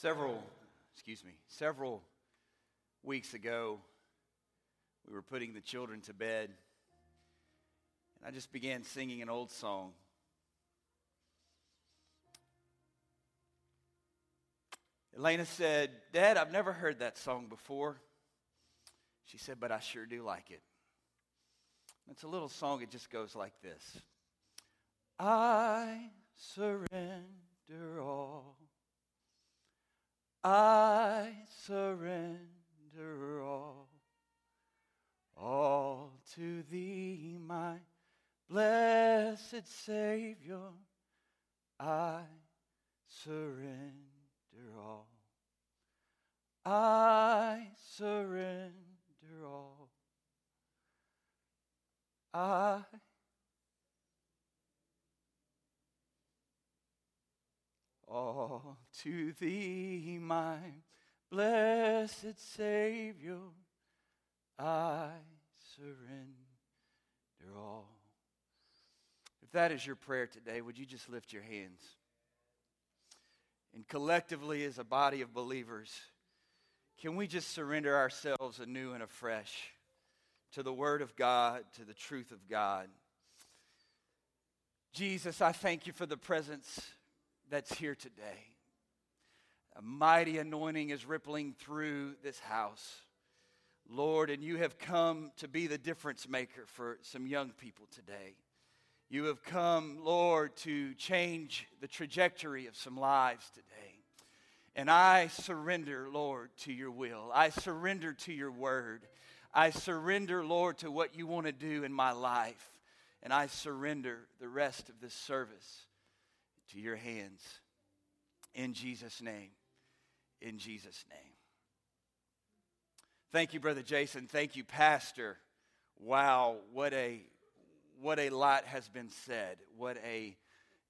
Several, excuse me, several weeks ago, we were putting the children to bed, and I just began singing an old song. Elena said, Dad, I've never heard that song before. She said, but I sure do like it. It's a little song, it just goes like this I surrender all. I surrender all, all to thee, my blessed Savior. I surrender all. I surrender all. I all to thee, my blessed Savior, I surrender all. If that is your prayer today, would you just lift your hands? And collectively, as a body of believers, can we just surrender ourselves anew and afresh to the Word of God, to the truth of God? Jesus, I thank you for the presence that's here today. A mighty anointing is rippling through this house. Lord, and you have come to be the difference maker for some young people today. You have come, Lord, to change the trajectory of some lives today. And I surrender, Lord, to your will. I surrender to your word. I surrender, Lord, to what you want to do in my life. And I surrender the rest of this service to your hands. In Jesus' name. In Jesus' name. Thank you, Brother Jason. Thank you, Pastor. Wow, what a what a lot has been said. What a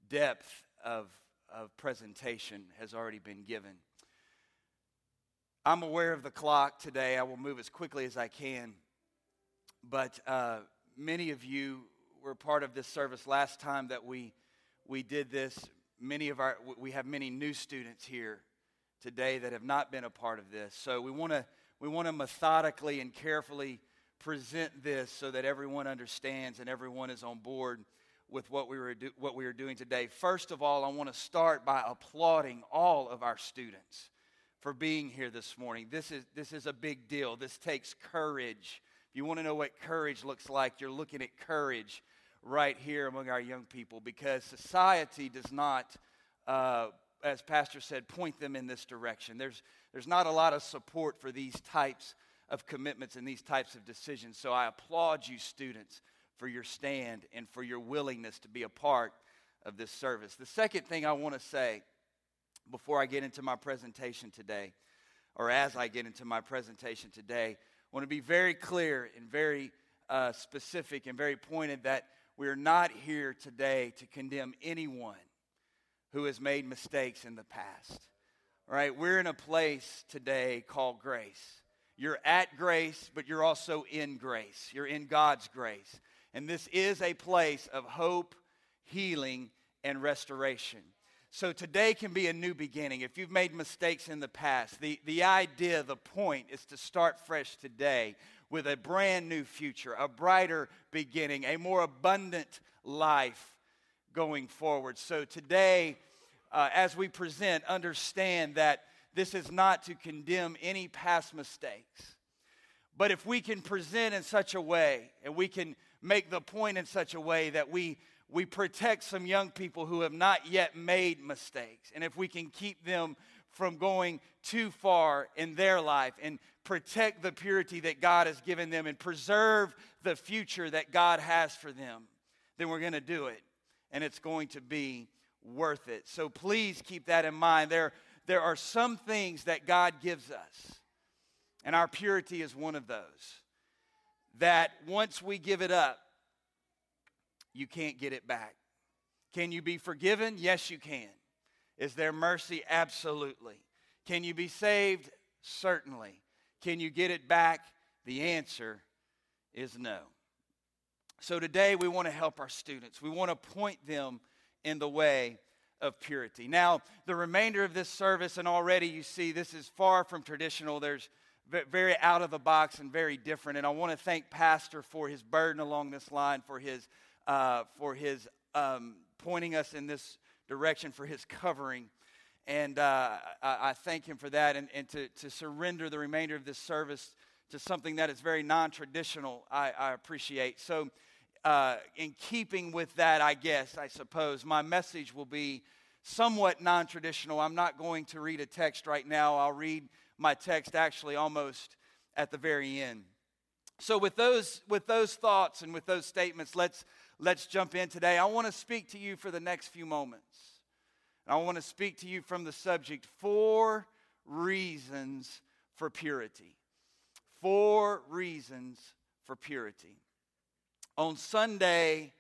depth of, of presentation has already been given. I'm aware of the clock today. I will move as quickly as I can. But uh, many of you were part of this service last time that we we did this. Many of our, we have many new students here today that have not been a part of this. So we want to we want to methodically and carefully present this so that everyone understands and everyone is on board with what we were do, what we are doing today. First of all, I want to start by applauding all of our students for being here this morning. This is this is a big deal. This takes courage. If you want to know what courage looks like, you're looking at courage right here among our young people because society does not, uh, as Pastor said, point them in this direction. There's, there's not a lot of support for these types of commitments and these types of decisions. So I applaud you, students, for your stand and for your willingness to be a part of this service. The second thing I want to say before I get into my presentation today, or as I get into my presentation today, I want to be very clear and very uh, specific and very pointed that we are not here today to condemn anyone who has made mistakes in the past. All right, we're in a place today called grace. You're at grace, but you're also in grace. You're in God's grace. And this is a place of hope, healing, and restoration. So today can be a new beginning. If you've made mistakes in the past, the, the idea, the point is to start fresh today with a brand new future, a brighter beginning, a more abundant life going forward. So today, uh, as we present, understand that this is not to condemn any past mistakes. But if we can present in such a way, and we can make the point in such a way that we, we protect some young people who have not yet made mistakes, and if we can keep them from going too far in their life and protect the purity that God has given them and preserve the future that God has for them, then we're going to do it. And it's going to be worth it. So please keep that in mind. There, there are some things that God gives us, and our purity is one of those, that once we give it up, you can't get it back. Can you be forgiven? Yes, you can. Is there mercy? Absolutely. Can you be saved? Certainly. Can you get it back? The answer is no. So today we want to help our students. We want to point them in the way of purity. Now, the remainder of this service, and already you see this is far from traditional. There's very out of the box and very different. And I want to thank Pastor for his burden along this line, for his, uh, for his um, pointing us in this direction, for his covering. And uh, I, I, thank him for that. And, and to, to surrender the remainder of this service to something that is very non traditional, I, I, appreciate. So, uh, in keeping with that, I guess, I suppose, my message will be somewhat non traditional. I'm not going to read a text right now. I'll read my text actually almost at the very end. So with those with those thoughts and with those statements, let's let's jump in today. I want to speak to you for the next few moments. I want to speak to you from the subject four reasons for purity. Four reasons for purity. On Sunday,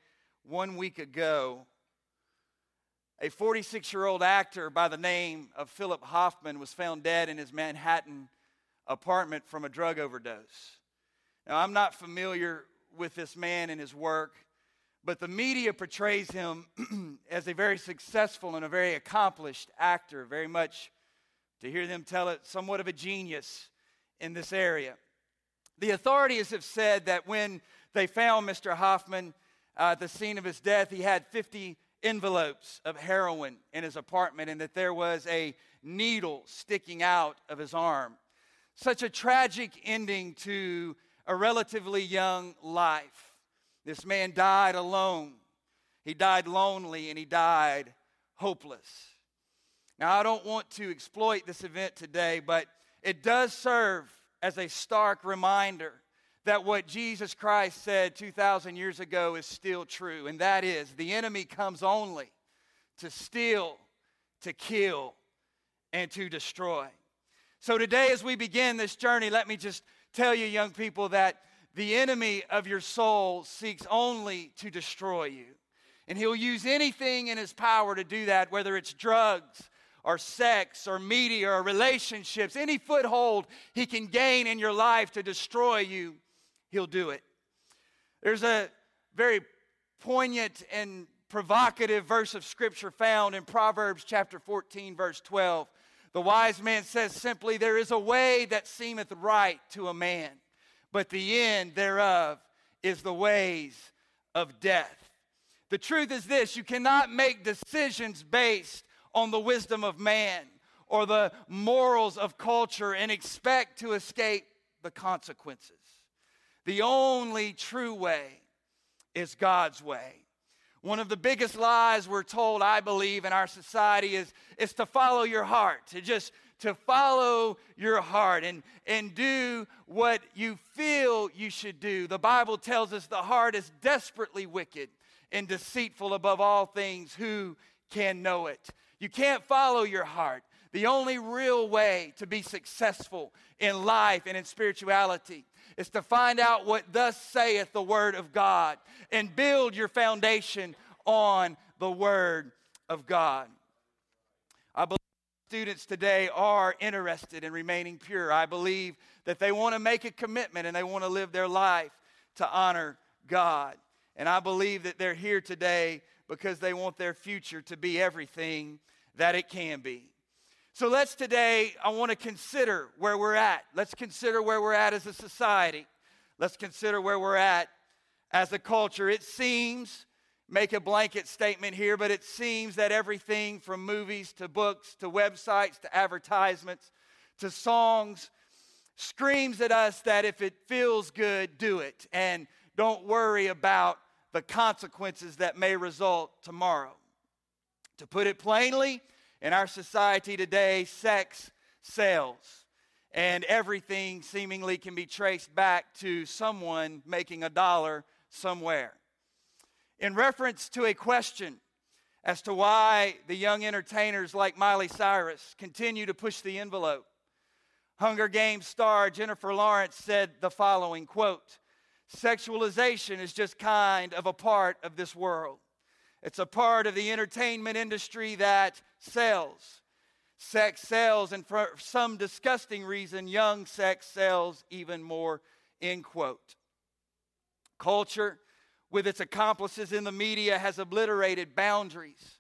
one week ago, a 46 year old actor by the name of Philip Hoffman was found dead in his Manhattan apartment from a drug overdose. Now, I'm not familiar with this man and his work, but the media portrays him as a very successful and a very accomplished actor, very much, to hear them tell it, somewhat of a genius in this area. The authorities have said that when they found Mr. Hoffman uh, at the scene of his death, he had 50 envelopes of heroin in his apartment and that there was a needle sticking out of his arm. Such a tragic ending to a relatively young life. This man died alone. He died lonely and he died hopeless. Now, I don't want to exploit this event today, but it does serve as a stark reminder that what Jesus Christ said 2,000 years ago is still true, and that is the enemy comes only to steal, to kill, and to destroy. So, today, as we begin this journey, let me just tell you, young people, that the enemy of your soul seeks only to destroy you. And he'll use anything in his power to do that, whether it's drugs or sex or media or relationships, any foothold he can gain in your life to destroy you He'll do it. There's a very poignant and provocative verse of scripture found in Proverbs chapter 14, verse 12. The wise man says simply, There is a way that seemeth right to a man, but the end thereof is the ways of death. The truth is this you cannot make decisions based on the wisdom of man or the morals of culture and expect to escape the consequences. The only true way is God's way. One of the biggest lies we're told, I believe, in our society is, is to follow your heart, to just to follow your heart and, and do what you feel you should do. The Bible tells us the heart is desperately wicked and deceitful above all things. Who can know it? You can't follow your heart. The only real way to be successful in life and in spirituality is to find out what thus saith the Word of God and build your foundation on the Word of God. Students today are interested in remaining pure. I believe that they want to make a commitment and they want to live their life to honor God. And I believe that they're here today because they want their future to be everything that it can be. So let's today, I want to consider where we're at. Let's consider where we're at as a society. Let's consider where we're at as a culture. It seems, make a blanket statement here, but it seems that everything from movies to books to websites to advertisements to songs screams at us that if it feels good, do it. And don't worry about the consequences that may result tomorrow. To put it plainly, in our society today, sex sells, and everything seemingly can be traced back to someone making a dollar somewhere. In reference to a question as to why the young entertainers like Miley Cyrus continue to push the envelope, Hunger Games star Jennifer Lawrence said the following quote, Sexualization is just kind of a part of this world. It's a part of the entertainment industry that sells. Sex sells, and for some disgusting reason, young sex sells even more, end quote. Culture, with its accomplices in the media, has obliterated boundaries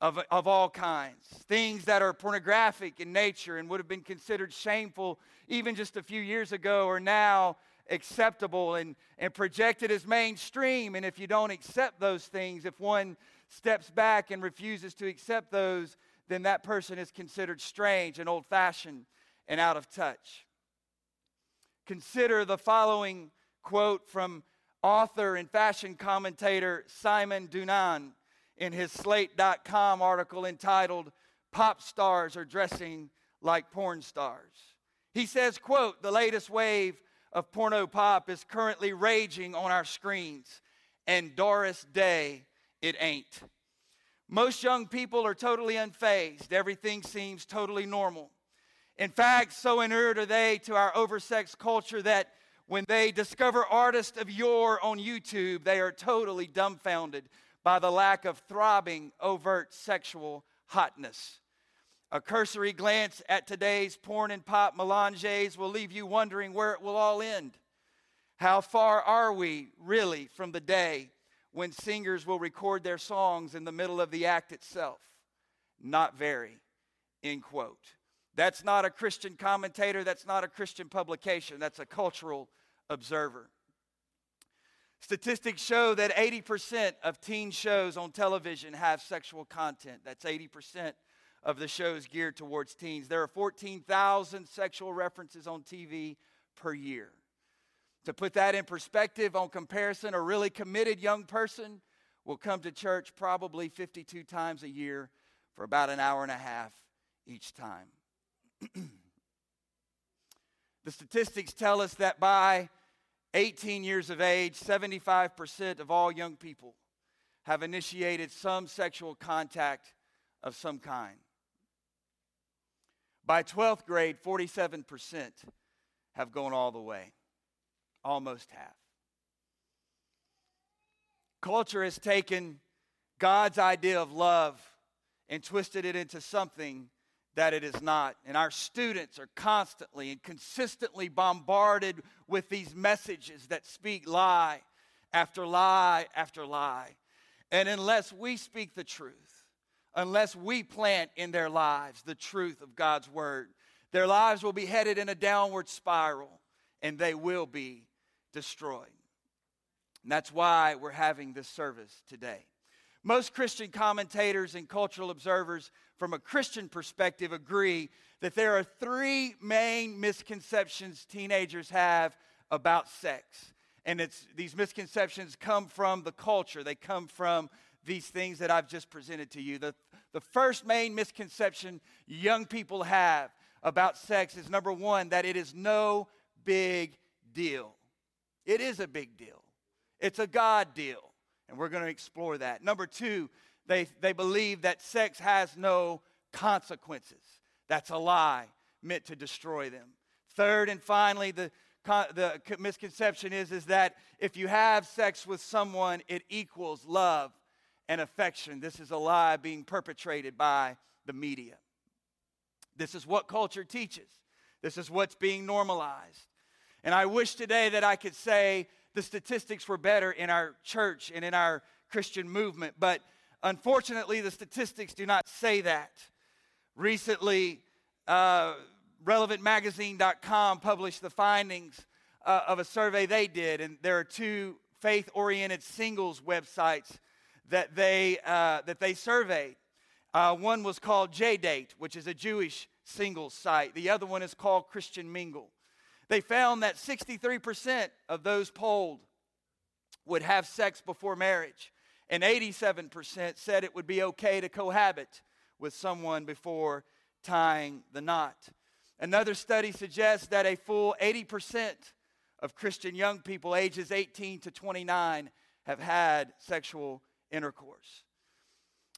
of, of all kinds. Things that are pornographic in nature and would have been considered shameful even just a few years ago are now acceptable and, and projected as mainstream. And if you don't accept those things, if one steps back and refuses to accept those, then that person is considered strange and old fashioned and out of touch. Consider the following quote from author and fashion commentator Simon Doonan in his Slate.com article entitled Pop Stars Are Dressing Like Porn Stars. He says, quote, the latest wave of porno pop is currently raging on our screens, and Doris Day, it ain't. Most young people are totally unfazed. Everything seems totally normal. In fact, so inured are they to our oversexed culture that when they discover artists of yore on YouTube, they are totally dumbfounded by the lack of throbbing, overt sexual hotness. A cursory glance at today's porn and pop melanges will leave you wondering where it will all end. How far are we really from the day when singers will record their songs in the middle of the act itself? Not very. End quote. That's not a Christian commentator. That's not a Christian publication. That's a cultural observer. Statistics show that 80% of teen shows on television have sexual content. That's 80% of the shows geared towards teens. There are 14,000 sexual references on TV per year. To put that in perspective, on comparison, a really committed young person will come to church probably 52 times a year for about an hour and a half each time. The statistics tell us that by 18 years of age, 75% of all young people have initiated some sexual contact of some kind. By 12th grade, 47% have gone all the way, almost half. Culture has taken God's idea of love and twisted it into something that it is not. And our students are constantly and consistently bombarded with these messages that speak lie after lie after lie. And unless we speak the truth, unless we plant in their lives the truth of God's word, their lives will be headed in a downward spiral and they will be destroyed. And that's why we're having this service today. Most Christian commentators and cultural observers, from a Christian perspective, agree that there are three main misconceptions teenagers have about sex. And it's, these misconceptions come from the culture, they come from these things that I've just presented to you. The, the first main misconception young people have about sex is number one, that it is no big deal. It is a big deal, it's a God deal. And we're going to explore that. Number two, they, they believe that sex has no consequences. That's a lie meant to destroy them. Third and finally, the, the misconception is, is that if you have sex with someone, it equals love and affection. This is a lie being perpetrated by the media. This is what culture teaches, this is what's being normalized. And I wish today that I could say the statistics were better in our church and in our Christian movement, but unfortunately, the statistics do not say that. Recently, uh, RelevantMagazine.com published the findings uh, of a survey they did, and there are two faith oriented singles websites that they, uh, that they surveyed. Uh, one was called JDate, which is a Jewish singles site. The other one is called Christian Mingle. They found that 63% of those polled would have sex before marriage, and 87% said it would be okay to cohabit with someone before tying the knot. Another study suggests that a full 80% of Christian young people ages 18 to 29 have had sexual intercourse.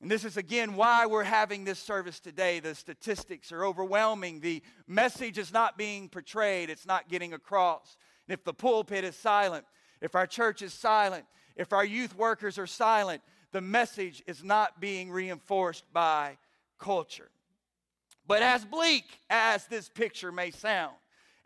And this is again why we're having this service today. The statistics are overwhelming. The message is not being portrayed, it's not getting across. And if the pulpit is silent, if our church is silent, if our youth workers are silent, the message is not being reinforced by culture. But as bleak as this picture may sound,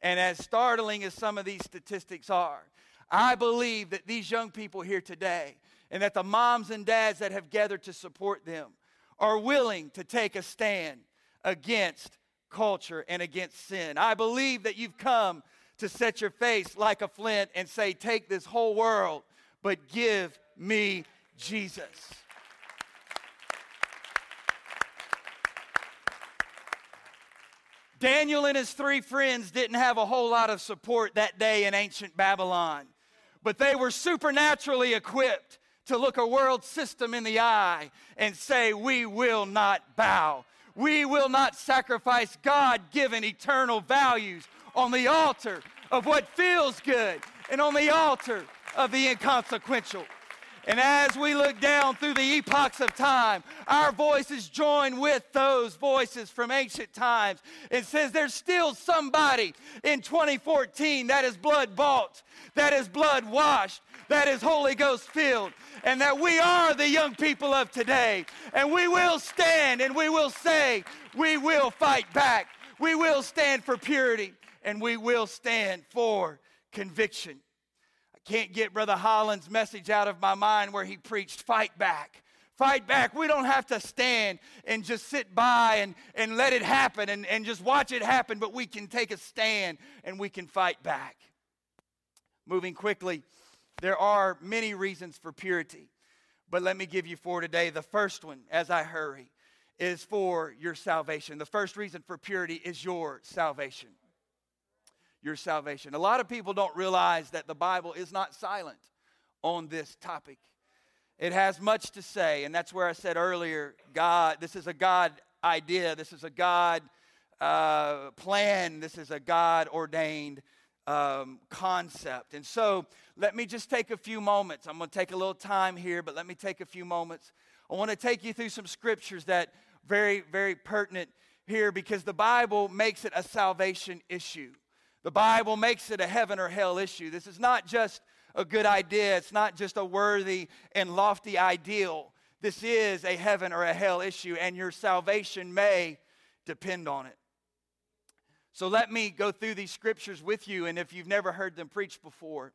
and as startling as some of these statistics are, I believe that these young people here today, and that the moms and dads that have gathered to support them, are willing to take a stand against culture and against sin. I believe that you've come to set your face like a flint and say, Take this whole world, but give me Jesus. Daniel and his three friends didn't have a whole lot of support that day in ancient Babylon, but they were supernaturally equipped to look a world system in the eye and say, We will not bow. We will not sacrifice God given eternal values on the altar of what feels good and on the altar of the inconsequential. And as we look down through the epochs of time, our voices join with those voices from ancient times. It says there's still somebody in 2014 that is blood bought, that is blood washed, that is Holy Ghost filled, and that we are the young people of today. And we will stand and we will say, we will fight back. We will stand for purity and we will stand for conviction can't get Brother Holland's message out of my mind where he preached, fight back. Fight back. We don't have to stand and just sit by and, and let it happen and, and just watch it happen, but we can take a stand and we can fight back. Moving quickly, there are many reasons for purity, but let me give you four today. The first one, as I hurry, is for your salvation. The first reason for purity is your salvation your salvation. A lot of people don't realize that the Bible is not silent on this topic. It has much to say, and that's where I said earlier God, this is a God idea, this is a God uh, plan, this is a God ordained um, concept. And so let me just take a few moments. I'm going to take a little time here, but let me take a few moments. I want to take you through some scriptures that very, very pertinent here because the Bible makes it a salvation issue. The Bible makes it a heaven or hell issue. This is not just a good idea, it's not just a worthy and lofty ideal. This is a heaven or a hell issue, and your salvation may depend on it. So let me go through these scriptures with you, and if you've never heard them preached before,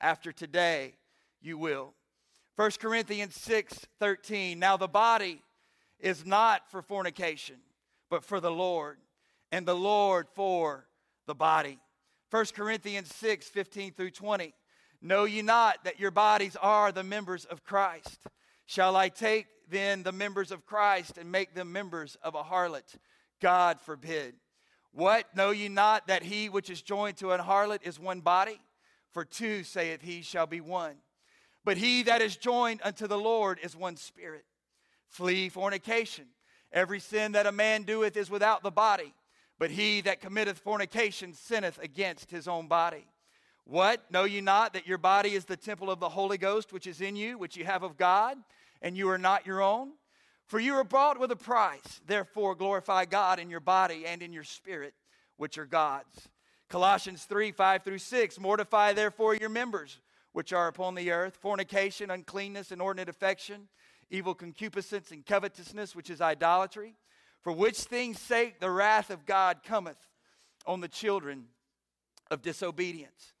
after today, you will. 1 Corinthians 6 13. Now the body is not for fornication, but for the Lord, and the Lord for the body. 1 Corinthians 6 15 through 20. Know ye not that your bodies are the members of Christ? Shall I take then the members of Christ and make them members of a harlot? God forbid. What? Know ye not that he which is joined to an harlot is one body? For two, saith he, shall be one. But he that is joined unto the Lord is one spirit. Flee fornication. Every sin that a man doeth is without the body but he that committeth fornication sinneth against his own body. What? Know ye not that your body is the temple of the Holy Ghost which is in you, which you have of God, and you are not your own? For you are bought with a price. Therefore, glorify God in your body and in your spirit, which are God's. Colossians 3 5 through 6. Mortify therefore your members which are upon the earth fornication, uncleanness, inordinate affection, evil concupiscence, and covetousness, which is idolatry for which things' sake the wrath of God cometh on the children of disobedience.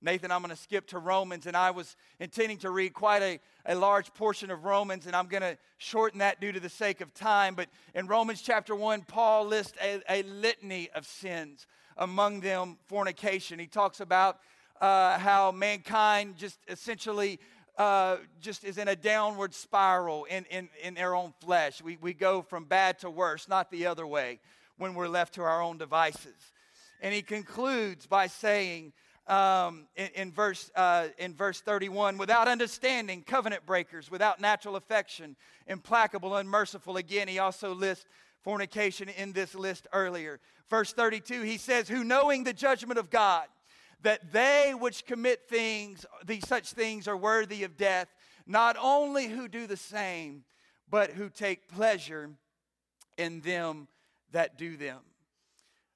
Nathan, I'm going to skip to Romans, and I was intending to read quite a, a large portion of Romans, and I'm going to shorten that due to the sake of time. But in Romans chapter 1, Paul lists a, a litany of sins, among them fornication. He talks about uh, how mankind just essentially uh, just is in a downward spiral in, in, in their own flesh. We, we go from bad to worse, not the other way, when we're left to our own devices. And he concludes by saying um, in, in, verse, uh, in verse 31 without understanding, covenant breakers, without natural affection, implacable, unmerciful. Again, he also lists fornication in this list earlier. Verse 32, he says, Who knowing the judgment of God, that they which commit things, these such things, are worthy of death, not only who do the same, but who take pleasure in them that do them.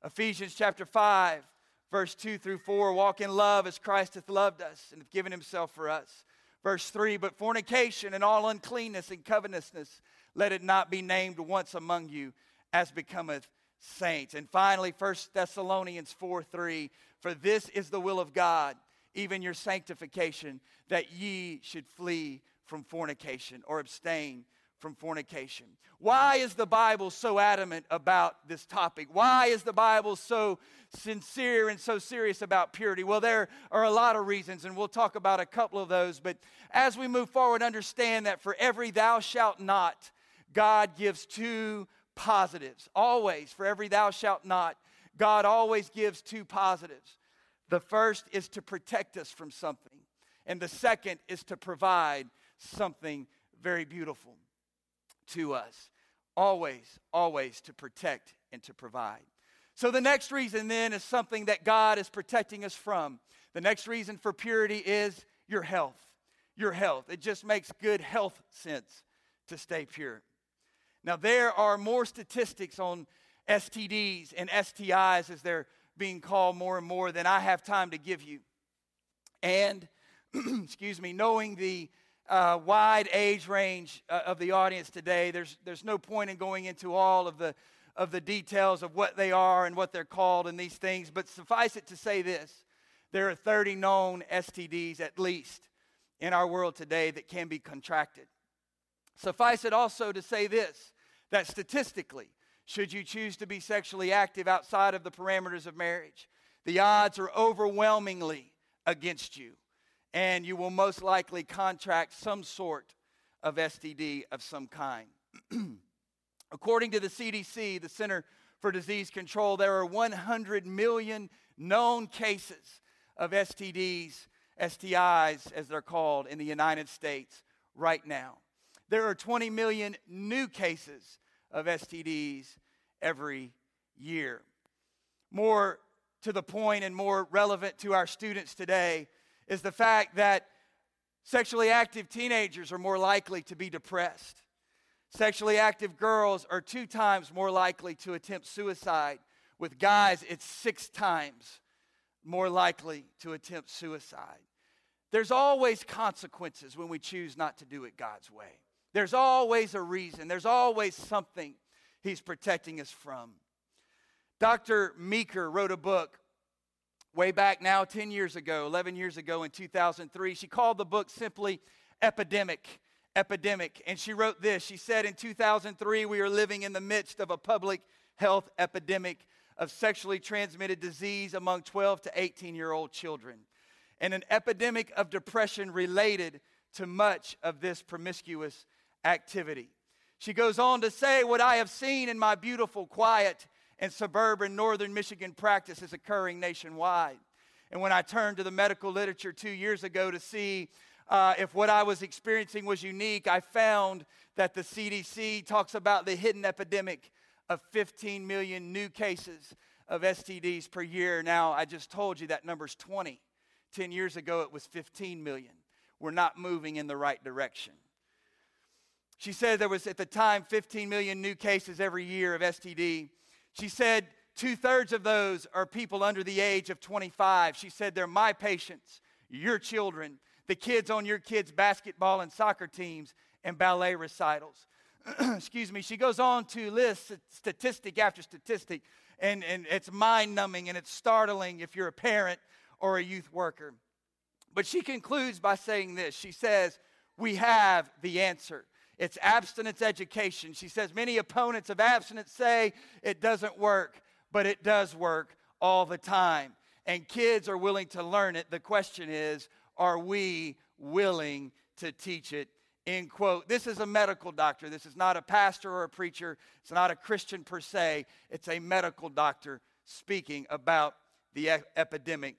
Ephesians chapter 5, verse 2 through 4 walk in love as Christ hath loved us and hath given himself for us. Verse 3 But fornication and all uncleanness and covetousness, let it not be named once among you as becometh saints. And finally, 1 Thessalonians 4 3 For this is the will of God, even your sanctification, that ye should flee from fornication or abstain from fornication. Why is the Bible so adamant about this topic? Why is the Bible so sincere and so serious about purity? Well, there are a lot of reasons, and we'll talk about a couple of those. But as we move forward, understand that for every thou shalt not, God gives two positives. Always, for every thou shalt not, God always gives two positives. The first is to protect us from something, and the second is to provide something very beautiful to us. Always, always to protect and to provide. So, the next reason then is something that God is protecting us from. The next reason for purity is your health. Your health. It just makes good health sense to stay pure. Now, there are more statistics on STDs and STIs as they're being called more and more than I have time to give you. And, excuse me, knowing the uh, wide age range uh, of the audience today. There's, there's no point in going into all of the, of the details of what they are and what they're called and these things, but suffice it to say this there are 30 known STDs at least in our world today that can be contracted. Suffice it also to say this that statistically, should you choose to be sexually active outside of the parameters of marriage, the odds are overwhelmingly against you and you will most likely contract some sort of STD of some kind. According to the CDC, the Center for Disease Control, there are 100 million known cases of STDs, STIs, as they're called, in the United States right now. There are 20 million new cases of STDs every year. More to the point and more relevant to our students today, is the fact that sexually active teenagers are more likely to be depressed. Sexually active girls are two times more likely to attempt suicide. With guys, it's six times more likely to attempt suicide. There's always consequences when we choose not to do it God's way. There's always a reason, there's always something He's protecting us from. Dr. Meeker wrote a book way back now, 10 years ago, 11 years ago in 2003. She called the book simply Epidemic. Epidemic. And she wrote this She said, In 2003, we are living in the midst of a public health epidemic of sexually transmitted disease among 12 to 18 year old children, and an epidemic of depression related to much of this promiscuous activity. She goes on to say, What I have seen in my beautiful, quiet, and suburban northern Michigan practice is occurring nationwide. And when I turned to the medical literature two years ago to see uh, if what I was experiencing was unique, I found that the CDC talks about the hidden epidemic of 15 million new cases of STDs per year. Now, I just told you that number's 20. 10 years ago, it was 15 million. We're not moving in the right direction. She said there was at the time 15 million new cases every year of STD. She said two thirds of those are people under the age of 25. She said they're my patients, your children, the kids on your kids' basketball and soccer teams, and ballet recitals. Excuse me. She goes on to list statistic after statistic, and, and it's mind numbing and it's startling if you're a parent or a youth worker. But she concludes by saying this She says, We have the answer. It's abstinence education. She says many opponents of abstinence say it doesn't work, but it does work all the time. And kids are willing to learn it. The question is, are we willing to teach it? End quote. This is a medical doctor. This is not a pastor or a preacher. It's not a Christian per se. It's a medical doctor speaking about the e- epidemic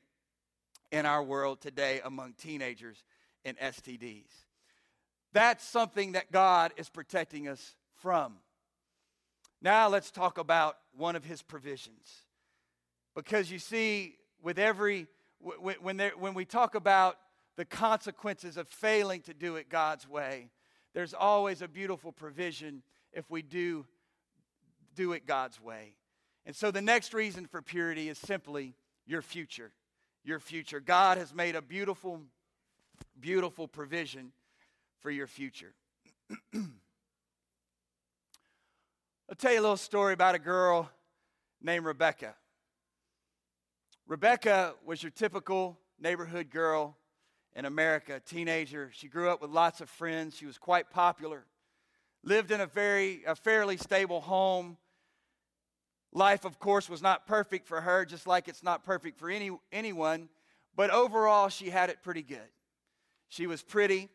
in our world today among teenagers and STDs. That's something that God is protecting us from. Now let's talk about one of his provisions. Because you see, with every, when, there, when we talk about the consequences of failing to do it God's way, there's always a beautiful provision if we do do it God's way. And so the next reason for purity is simply your future. Your future. God has made a beautiful, beautiful provision for your future. I'll tell you a little story about a girl named Rebecca. Rebecca was your typical neighborhood girl in America, teenager. She grew up with lots of friends. She was quite popular. lived in a very a fairly stable home. Life, of course, was not perfect for her, just like it's not perfect for any, anyone. But overall, she had it pretty good. She was pretty.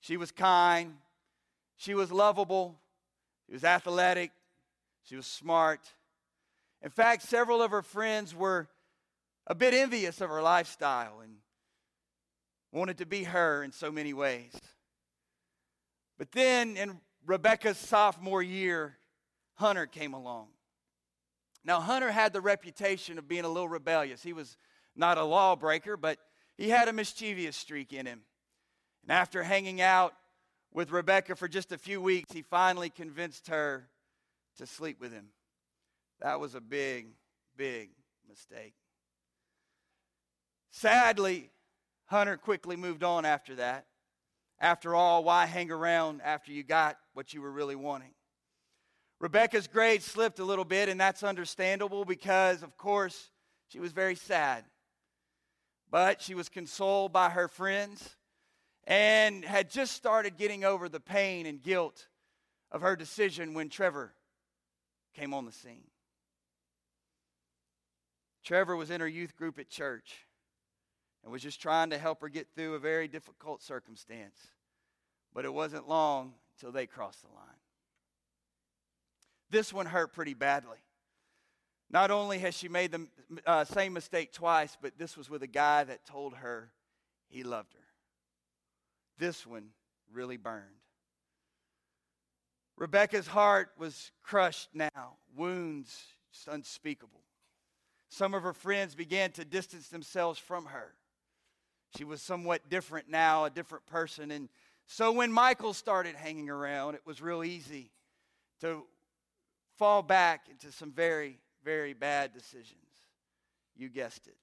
She was kind. She was lovable. She was athletic. She was smart. In fact, several of her friends were a bit envious of her lifestyle and wanted to be her in so many ways. But then in Rebecca's sophomore year, Hunter came along. Now, Hunter had the reputation of being a little rebellious. He was not a lawbreaker, but he had a mischievous streak in him. And after hanging out with Rebecca for just a few weeks, he finally convinced her to sleep with him. That was a big, big mistake. Sadly, Hunter quickly moved on after that. After all, why hang around after you got what you were really wanting? Rebecca's grades slipped a little bit, and that's understandable because, of course, she was very sad. But she was consoled by her friends and had just started getting over the pain and guilt of her decision when Trevor came on the scene. Trevor was in her youth group at church and was just trying to help her get through a very difficult circumstance. But it wasn't long until they crossed the line. This one hurt pretty badly. Not only has she made the uh, same mistake twice, but this was with a guy that told her he loved her. This one really burned. Rebecca's heart was crushed now, wounds unspeakable. Some of her friends began to distance themselves from her. She was somewhat different now, a different person. And so when Michael started hanging around, it was real easy to fall back into some very, very bad decisions. You guessed it.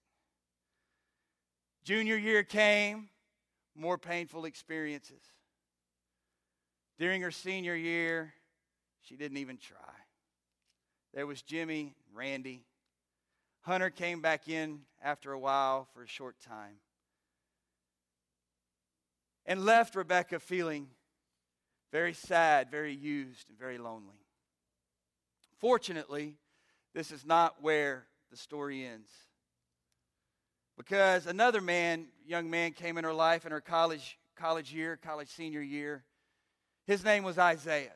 Junior year came, more painful experiences. During her senior year, she didn't even try. There was Jimmy, Randy. Hunter came back in after a while for a short time and left Rebecca feeling very sad, very used, and very lonely. Fortunately, this is not where the story ends. Because another man, young man, came in her life in her college, college year, college senior year. His name was Isaiah.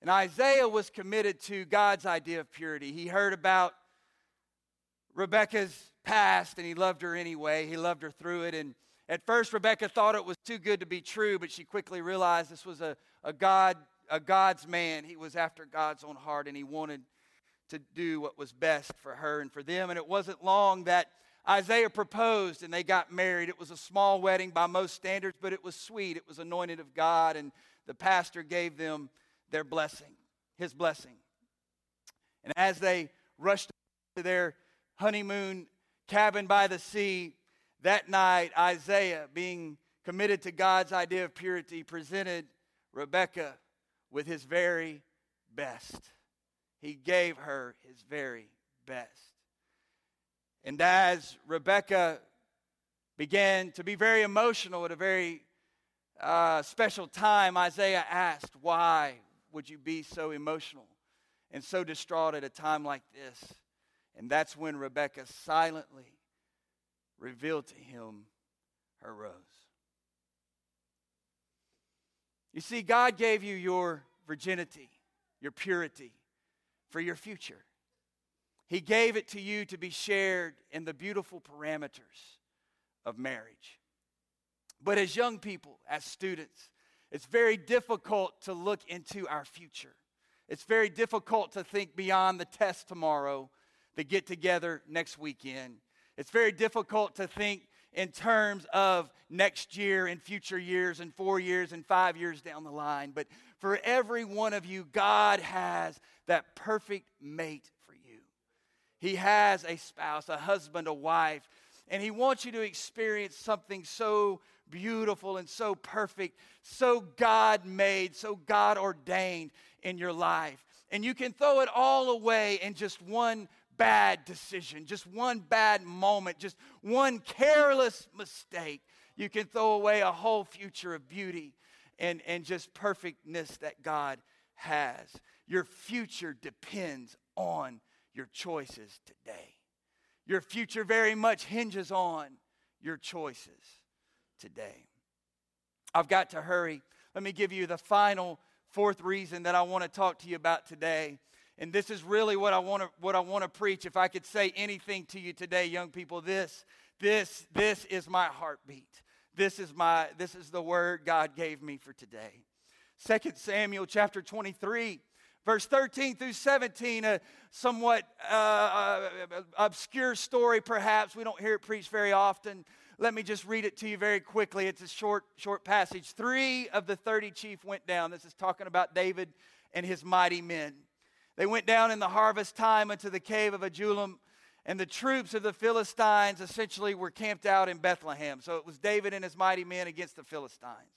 And Isaiah was committed to God's idea of purity. He heard about Rebecca's past and he loved her anyway. He loved her through it. And at first, Rebecca thought it was too good to be true, but she quickly realized this was a, a, God, a God's man. He was after God's own heart, and he wanted to do what was best for her and for them. And it wasn't long that Isaiah proposed and they got married. It was a small wedding by most standards, but it was sweet. It was anointed of God, and the pastor gave them their blessing, his blessing. And as they rushed to their honeymoon cabin by the sea, that night, Isaiah, being committed to God's idea of purity, presented Rebecca with his very best. He gave her his very best. And as Rebecca began to be very emotional at a very uh, special time, Isaiah asked, Why would you be so emotional and so distraught at a time like this? And that's when Rebecca silently revealed to him her rose. You see, God gave you your virginity, your purity for your future. He gave it to you to be shared in the beautiful parameters of marriage. But as young people, as students, it's very difficult to look into our future. It's very difficult to think beyond the test tomorrow, the get together next weekend. It's very difficult to think in terms of next year and future years and four years and five years down the line. But for every one of you, God has that perfect mate. He has a spouse, a husband, a wife, and He wants you to experience something so beautiful and so perfect, so God made, so God ordained in your life. And you can throw it all away in just one bad decision, just one bad moment, just one careless mistake, you can throw away a whole future of beauty and, and just perfectness that God has. Your future depends on your choices today. Your future very much hinges on your choices today. I've got to hurry. Let me give you the final fourth reason that I want to talk to you about today. And this is really what I want to what I want to preach. If I could say anything to you today, young people, this this this is my heartbeat. This is my this is the word God gave me for today. Second Samuel chapter 23 verse 13 through 17 a somewhat uh, uh, obscure story perhaps. We don't hear it preached very often. Let me just read it to you very quickly. It's a short short passage. Three of the 30 chief went down. This is talking about david and his mighty men. They went down in the harvest time into the cave of adullam and the troops of the philistines essentially were camped out in bethlehem. So it was david and his mighty men against the philistines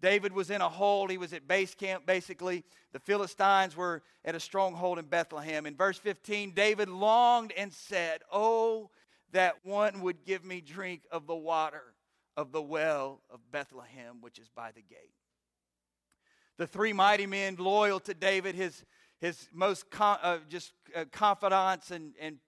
David was in a hole. He was at base camp, basically. The Philistines were at a stronghold in Bethlehem. In verse 15, David longed and said, Oh, that one would give me drink of the water of the well of Bethlehem, which is by the gate. The three mighty men, loyal to David, his, his most con- uh, just uh, confidants and, and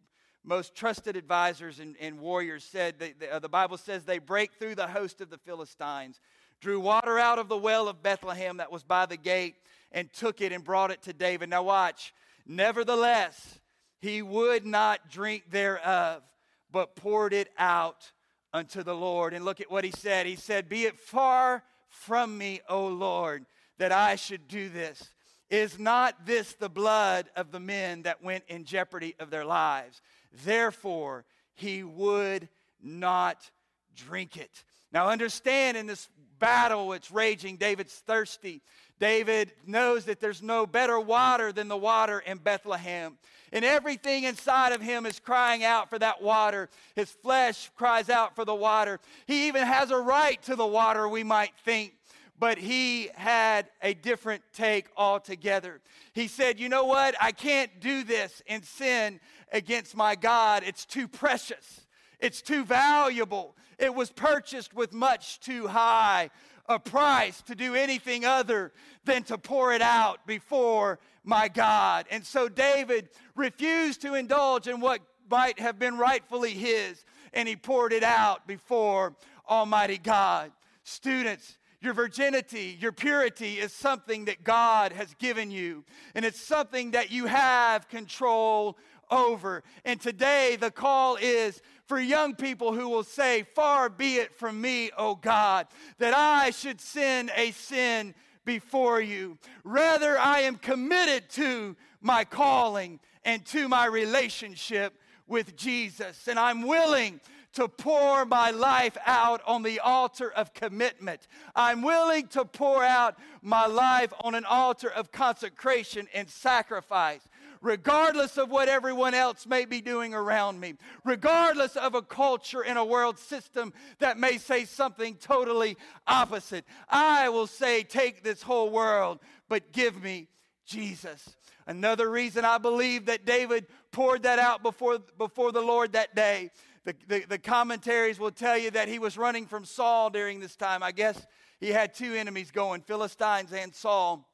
most trusted advisors and, and warriors, said, they, they, uh, the Bible says, they break through the host of the Philistines drew water out of the well of Bethlehem that was by the gate, and took it and brought it to David. Now, watch. Nevertheless, he would not drink thereof, but poured it out unto the Lord. And look at what he said. He said, Be it far from me, O Lord, that I should do this. Is not this the blood of the men that went in jeopardy of their lives? Therefore, he would not drink it. Now, understand in this battle, it's raging. David's thirsty. David knows that there's no better water than the water in Bethlehem. And everything inside of him is crying out for that water. His flesh cries out for the water. He even has a right to the water, we might think. But he had a different take altogether. He said, You know what? I can't do this and sin against my God. It's too precious, it's too valuable. It was purchased with much too high a price to do anything other than to pour it out before my God. And so David refused to indulge in what might have been rightfully his, and he poured it out before Almighty God. Students, your virginity, your purity is something that God has given you, and it's something that you have control over. And today, the call is for young people who will say, Far be it from me, O God, that I should sin a sin before you. Rather, I am committed to my calling and to my relationship with Jesus. And I'm willing to pour my life out on the altar of commitment. I'm willing to pour out my life on an altar of consecration and sacrifice regardless of what everyone else may be doing around me, regardless of a culture and a world system that may say something totally opposite. I will say, Take this whole world, but give me Jesus. Another reason I believe that David poured that out before, before the Lord that day. The, the, the, commentaries will tell you that he was running from Saul during this time. I guess he had two enemies going Philistines and Saul.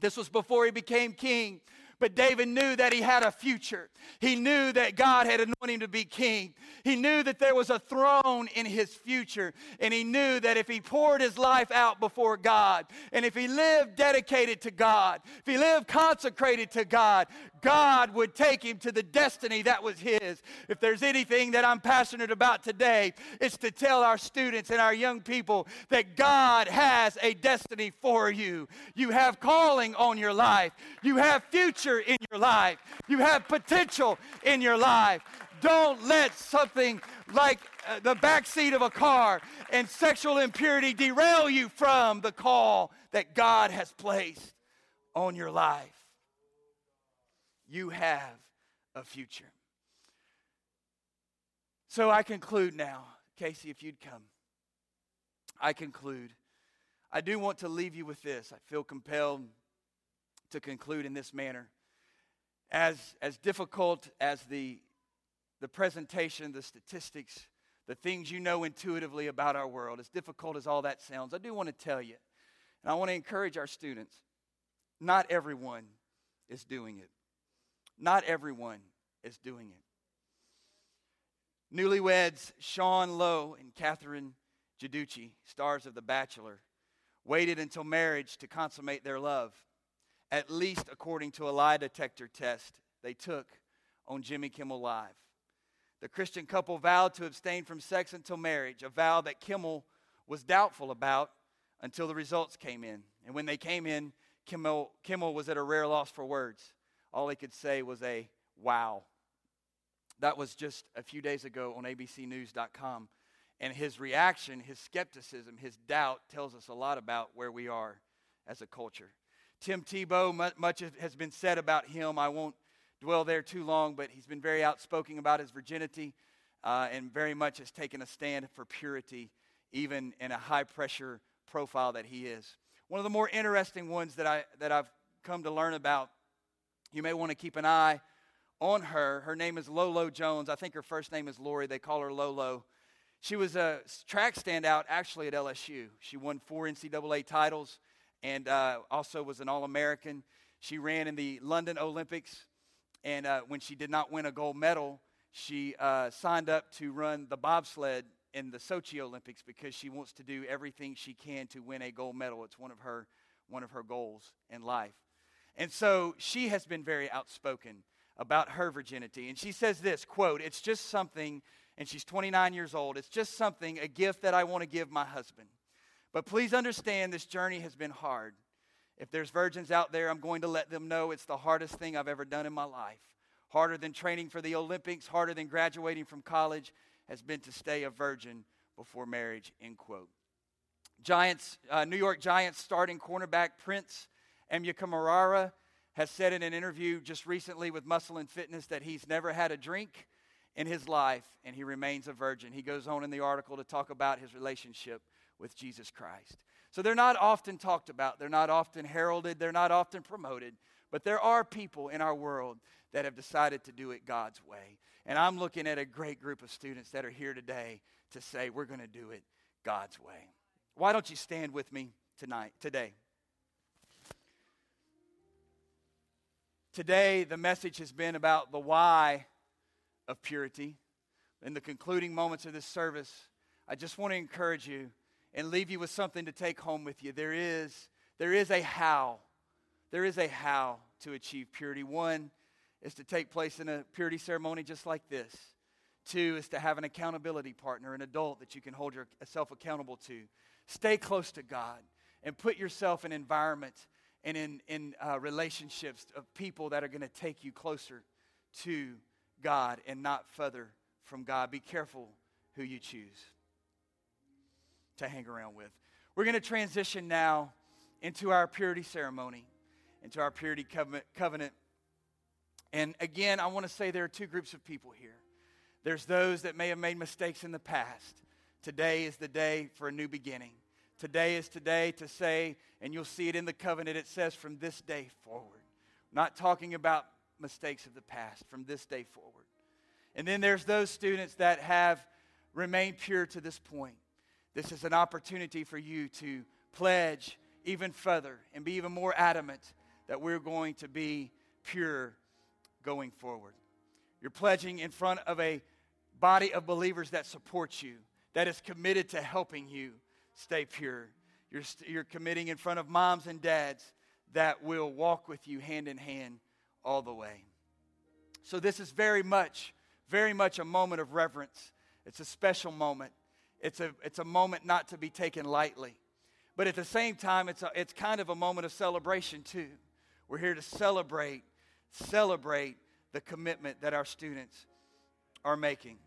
This was before he became king. But David knew that he had a future. He knew that God had anointed him to be king. He knew that there was a throne in his future. And he knew that if he poured his life out before God, and if he lived dedicated to God, if he lived consecrated to God, God would take him to the destiny that was his. If there's anything that I'm passionate about today, it's to tell our students and our young people that God has a destiny for you. You have calling on your life, you have future in your life. You have potential in your life. Don't let something like uh, the backseat of a car and sexual impurity derail you from the call that God has placed on your life. You have a future. So I conclude now. Casey, if you'd come. I conclude. I do want to leave you with this. I feel compelled to conclude in this manner as, as difficult as the, the presentation, the statistics, the things you know intuitively about our world, as difficult as all that sounds, I do want to tell you And I want to encourage our students. Not everyone is doing it. Not everyone is doing it. Newlyweds Sean Lowe and Catherine Giudici, stars of The Bachelor, waited until marriage to consummate their love, at least according to a lie detector test they took on Jimmy Kimmel Live. The Christian couple vowed to abstain from sex until marriage, a vow that Kimmel was doubtful about until the results came in. And when they came in, Kimmel, Kimmel was at a rare loss for words. All he could say was a wow. That was just a few days ago on abcnews.com. And his reaction, his skepticism, his doubt tells us a lot about where we are as a culture. Tim Tebow, much has been said about him. I won't dwell there too long, but he's been very outspoken about his virginity uh, and very much has taken a stand for purity, even in a high pressure profile that he is. One of the more interesting ones that, I, that I've come to learn about, you may want to keep an eye on her. Her name is Lolo Jones. I think her first name is Lori. They call her Lolo. She was a track standout actually at LSU. She won four NCAA titles and uh, also was an All American. She ran in the London Olympics, and uh, when she did not win a gold medal, she uh, signed up to run the bobsled in the Sochi Olympics because she wants to do everything she can to win a gold medal. It's one of her one of her goals in life. And so she has been very outspoken about her virginity. And she says this, quote, "It's just something and she's 29 years old. It's just something, a gift that I want to give my husband. But please understand this journey has been hard. If there's virgins out there, I'm going to let them know it's the hardest thing I've ever done in my life. Harder than training for the Olympics, harder than graduating from college, has been to stay a virgin before marriage, end quote. Giants, uh, New York Giants starting cornerback Prince Amukamara has said in an interview just recently with Muscle and Fitness that he's never had a drink in his life and he remains a virgin. He goes on in the article to talk about his relationship with Jesus Christ. So they're not often talked about, they're not often heralded, they're not often promoted, but there are people in our world that have decided to do it God's way. And I'm looking at a great group of students that are here today to say we're going to do it God's way. Why don't you stand with me tonight, today? Today, the message has been about the why of purity. In the concluding moments of this service, I just want to encourage you and leave you with something to take home with you. There is, there is a how. There is a how to achieve purity. One is to take place in a purity ceremony just like this. Two is to have an accountability partner, an adult that you can hold yourself accountable to. Stay close to God and put yourself in environments and in, in uh, relationships of people that are going to take you closer to God and not further from God. Be careful who you choose to hang around with. We're going to transition now into our purity ceremony, into our purity covenant. And again, I want to say there are two groups of people here. There's those that may have made mistakes in the past. Today is the day for a new beginning. Today is today to say, and you'll see it in the covenant, it says from this day forward. Not talking about mistakes of the past from this day forward. And then there's those students that have remained pure to this point. This is an opportunity for you to pledge even further and be even more adamant that we're going to be pure going forward. You're pledging in front of a body of believers that supports you, that is committed to helping you stay pure. You're, you're committing in front of moms and dads that will walk with you hand in hand all the way. So, this is very much, very much a moment of reverence. It's a special moment. It's a, it's a moment not to be taken lightly. But at the same time, it's, a, it's kind of a moment of celebration, too. We're here to celebrate, celebrate the commitment that our students are making.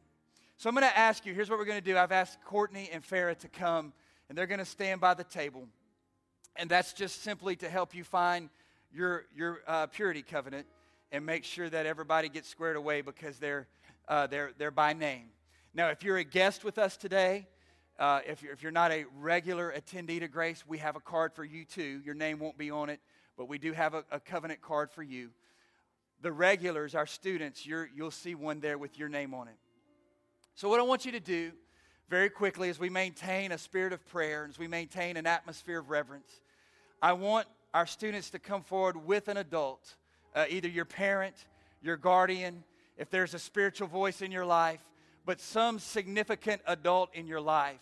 So I'm going to ask you here's what we're going to do. I've asked Courtney and Farah to come, and they're going to stand by the table. And that's just simply to help you find your, your uh, purity covenant and make sure that everybody gets squared away because they're, uh, they're, they're by name. Now, if you're a guest with us today, uh, if, you're, if you're not a regular attendee to Grace, we have a card for you too. Your name won't be on it, but we do have a, a covenant card for you. The regulars, our students, you'll see one there with your name on it. So, what I want you to do very quickly as we maintain a spirit of prayer, and as we maintain an atmosphere of reverence, I want our students to come forward with an adult, uh, either your parent, your guardian, if there's a spiritual voice in your life, but some significant adult in your life.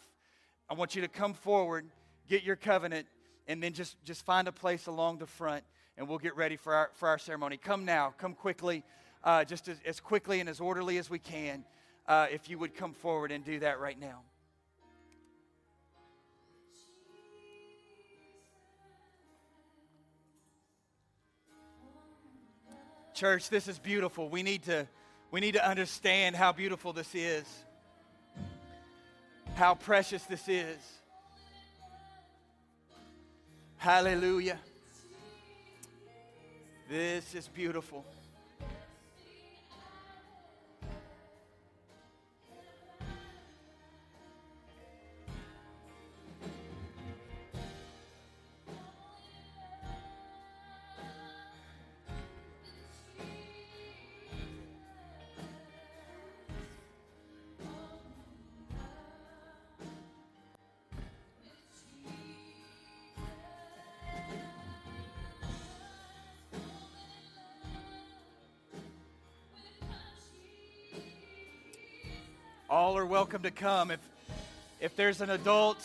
I want you to come forward, get your covenant, and then just, just find a place along the front, and we'll get ready for our, for our ceremony. Come now, come quickly, uh, just as, as quickly and as orderly as we can, uh, if you would come forward and do that right now. Church, this is beautiful. We need to, we need to understand how beautiful this is, how precious this is. Hallelujah. This is beautiful. All are welcome to come. If, if there's an adult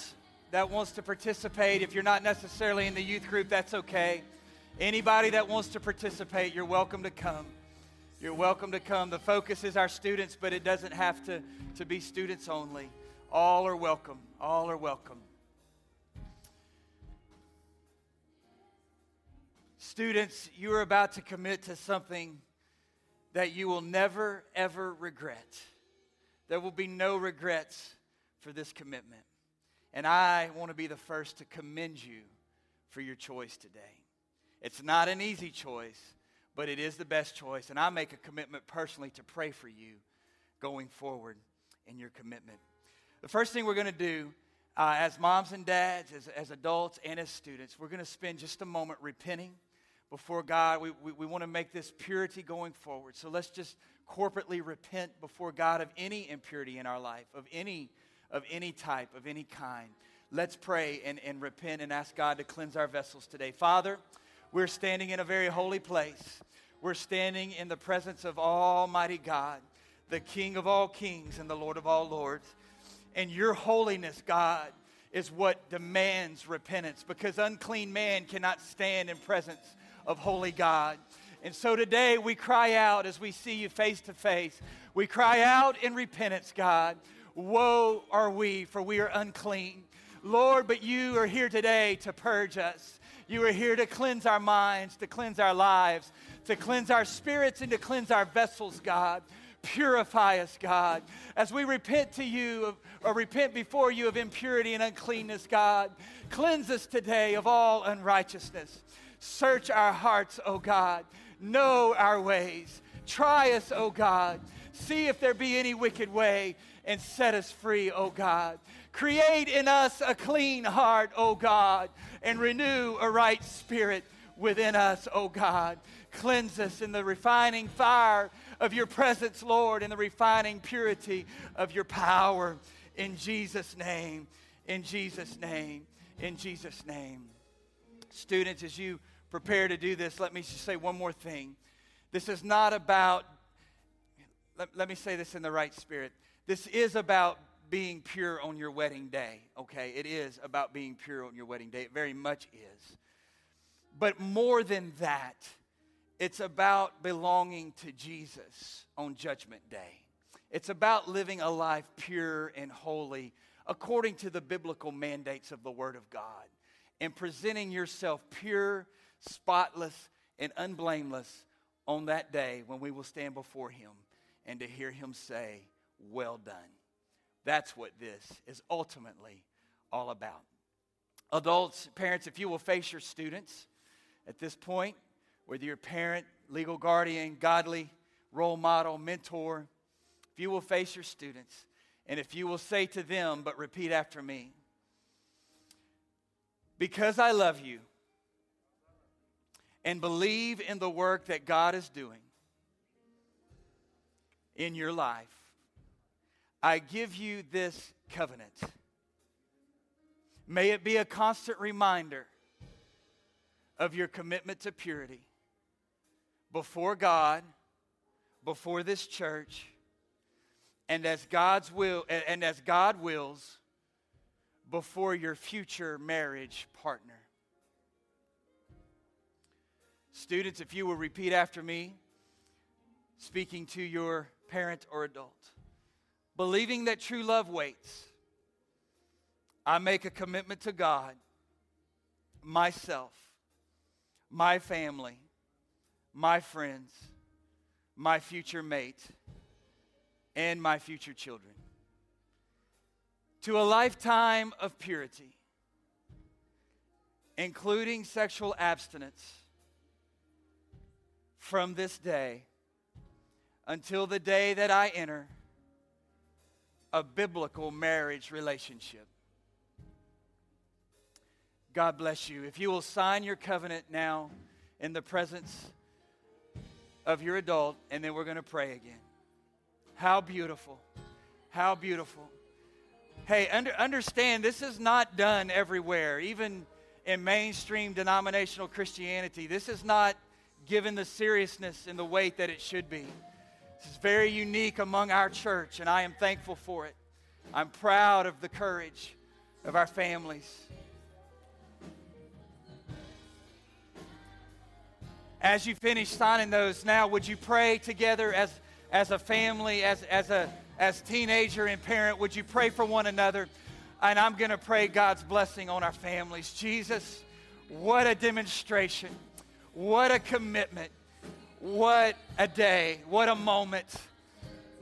that wants to participate, if you're not necessarily in the youth group, that's okay. Anybody that wants to participate, you're welcome to come. You're welcome to come. The focus is our students, but it doesn't have to, to be students only. All are welcome. All are welcome. Students, you are about to commit to something that you will never, ever regret. There will be no regrets for this commitment. And I want to be the first to commend you for your choice today. It's not an easy choice, but it is the best choice. And I make a commitment personally to pray for you going forward in your commitment. The first thing we're going to do uh, as moms and dads, as, as adults, and as students, we're going to spend just a moment repenting before God. We, we, we want to make this purity going forward. So let's just corporately repent before God of any impurity in our life, of any, of any type, of any kind. Let's pray and, and repent and ask God to cleanse our vessels today. Father, we're standing in a very holy place. We're standing in the presence of Almighty God, the King of all kings and the Lord of all lords. And your holiness, God, is what demands repentance because unclean man cannot stand in presence of holy God. And so today we cry out as we see you face to face. We cry out in repentance, God. Woe are we, for we are unclean. Lord, but you are here today to purge us. You are here to cleanse our minds, to cleanse our lives, to cleanse our spirits, and to cleanse our vessels, God. Purify us, God. As we repent to you or repent before you of impurity and uncleanness, God, cleanse us today of all unrighteousness. Search our hearts, O God know our ways. Try us, O God. See if there be any wicked way and set us free, O God. Create in us a clean heart, O God, and renew a right spirit within us, O God. Cleanse us in the refining fire of your presence, Lord, in the refining purity of your power. In Jesus' name, in Jesus' name, in Jesus' name. Students, as you prepare to do this, let me just say one more thing. This is not about, let, let me say this in the right spirit. This is about being pure on your wedding day, okay? It is about being pure on your wedding day. It very much is. But more than that, it's about belonging to Jesus on Judgment Day. It's about living a life pure and holy according to the biblical mandates of the Word of God and presenting yourself pure spotless, and unblameless on that day when we will stand before Him and to hear Him say, Well done. That's what this is ultimately all about. Adults, parents, if you will face your students at this point, whether you're parent, legal guardian, godly role model, mentor, if you will face your students, and if you will say to them, but repeat after me, because I love you, and believe in the work that God is doing in your life, I give you this covenant. May it be a constant reminder of your commitment to purity before God, before this church, and as God's will and as God wills before your future marriage partner. Students, if you will repeat after me, speaking to your parent or adult, believing that true love waits, I make a commitment to God, myself, my family, my friends, my future mate, and my future children. To a lifetime of purity, including sexual abstinence from this day until the day that I enter a biblical marriage relationship. God bless you. If you will sign your covenant now in the presence of your adult, and then we're going to pray again. How beautiful. How beautiful. Hey, under, understand this is not done everywhere, even in mainstream denominational Christianity. This is not given the seriousness and the weight that it should be. This is very unique among our church, and I am thankful for it. I'm proud of the courage of our families. As you finish signing those now, would you pray together as, as a family, as, as a as teenager and parent, would you pray for one another? And I'm going to pray God's blessing on our families. Jesus, what a demonstration. What a commitment. What a day. What a moment.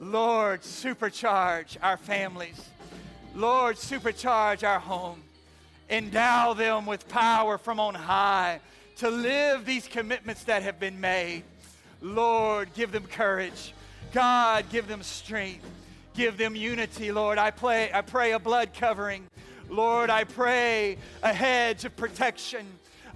Lord, supercharge our families. Lord, supercharge our home. Endow them with power from on high to live these commitments that have been made. Lord, give them courage. God, give them strength. Give them unity, Lord. I pray, I pray a blood covering. Lord, I pray a hedge of protection.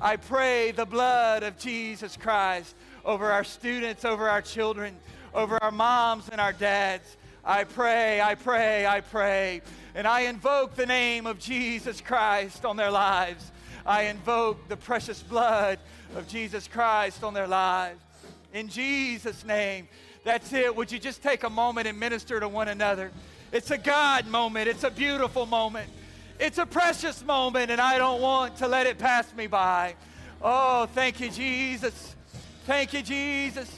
I pray the blood of Jesus Christ over our students, over our children, over our moms and our dads. I pray, I pray, I pray. And I invoke the name of Jesus Christ on their lives. I invoke the precious blood of Jesus Christ on their lives. In Jesus' name. That's it. Would you just take a moment and minister to one another? It's a God moment. It's a beautiful moment. It's a precious moment, and I don't want to let it pass me by. Oh, thank you, Jesus. Thank you, Jesus.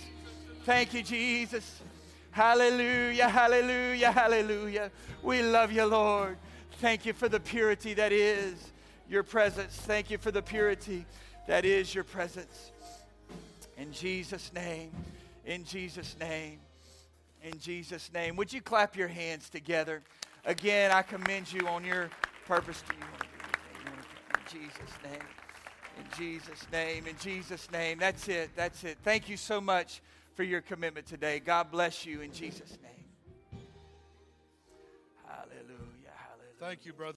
Thank you, Jesus. Hallelujah, hallelujah, hallelujah. We love you, Lord. Thank you for the purity that is your presence. Thank you for the purity that is your presence. In Jesus' name. In Jesus' name. In Jesus' name. Would you clap your hands together? Again, I commend you on your purpose do you want to you. In Jesus' name. In Jesus' name. In Jesus' name. That's it. That's it. Thank you so much for your commitment today. God bless you in Jesus' name. Hallelujah. Hallelujah. Thank you, brother.